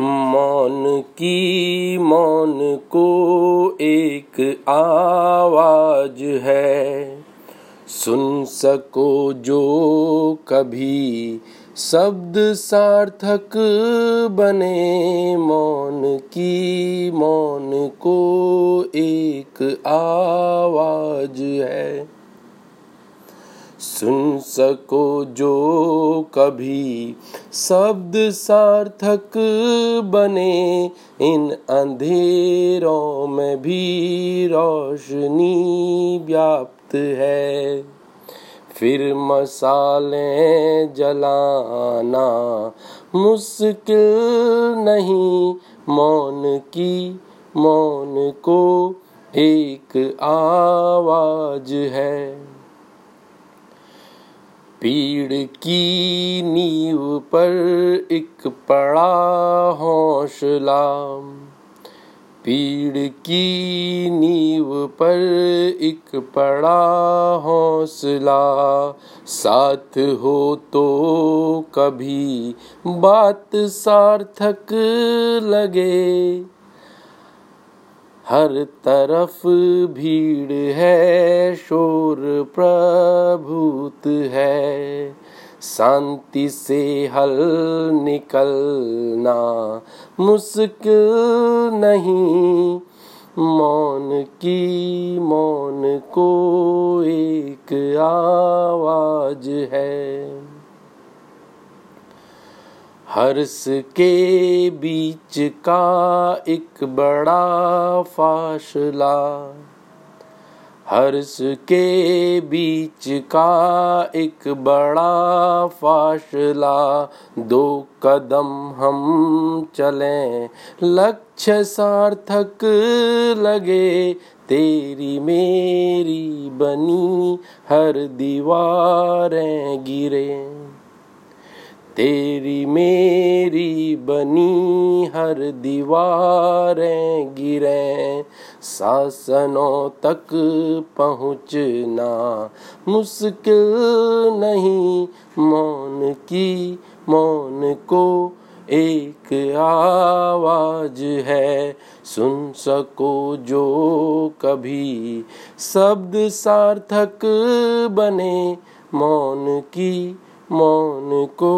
मौन की मौन को एक आवाज़ है। सुन सको जो कभी शब्द सार्थक बने। मौन की मौन को एक आवाज़ है। सुन सको जो कभी शब्द सार्थक बने। इन अंधेरों में भी रोशनी व्याप्त है। फिर मसाले जलाना मुश्किल नहीं। मौन की मौन को एक आवाज़ है। पीड़ की नींव पर एक पड़ा हौसला। पीड़ की नींव पर एक पड़ा हौसला। साथ हो तो कभी बात सार्थक लगे। हर तरफ़ भीड़ है, शोर प्रभुत है। शांति से हल निकलना मुश्किल नहीं। मौन की मौन को एक आवाज़ है। हर्ष के बीच का एक बड़ा फासला। हर्ष के बीच का एक बड़ा फासला। दो कदम हम चलें, लक्ष्य सार्थक लगे। तेरी मेरी बनी हर दीवारें गिरे। तेरी मेरी बनी हर दीवारें गिरे शासनों तक पहुँचना मुश्किल नहीं। मौन की मौन को एक आवाज़ है, सुन सको जो कभी शब्द सार्थक बने। मौन की मौन को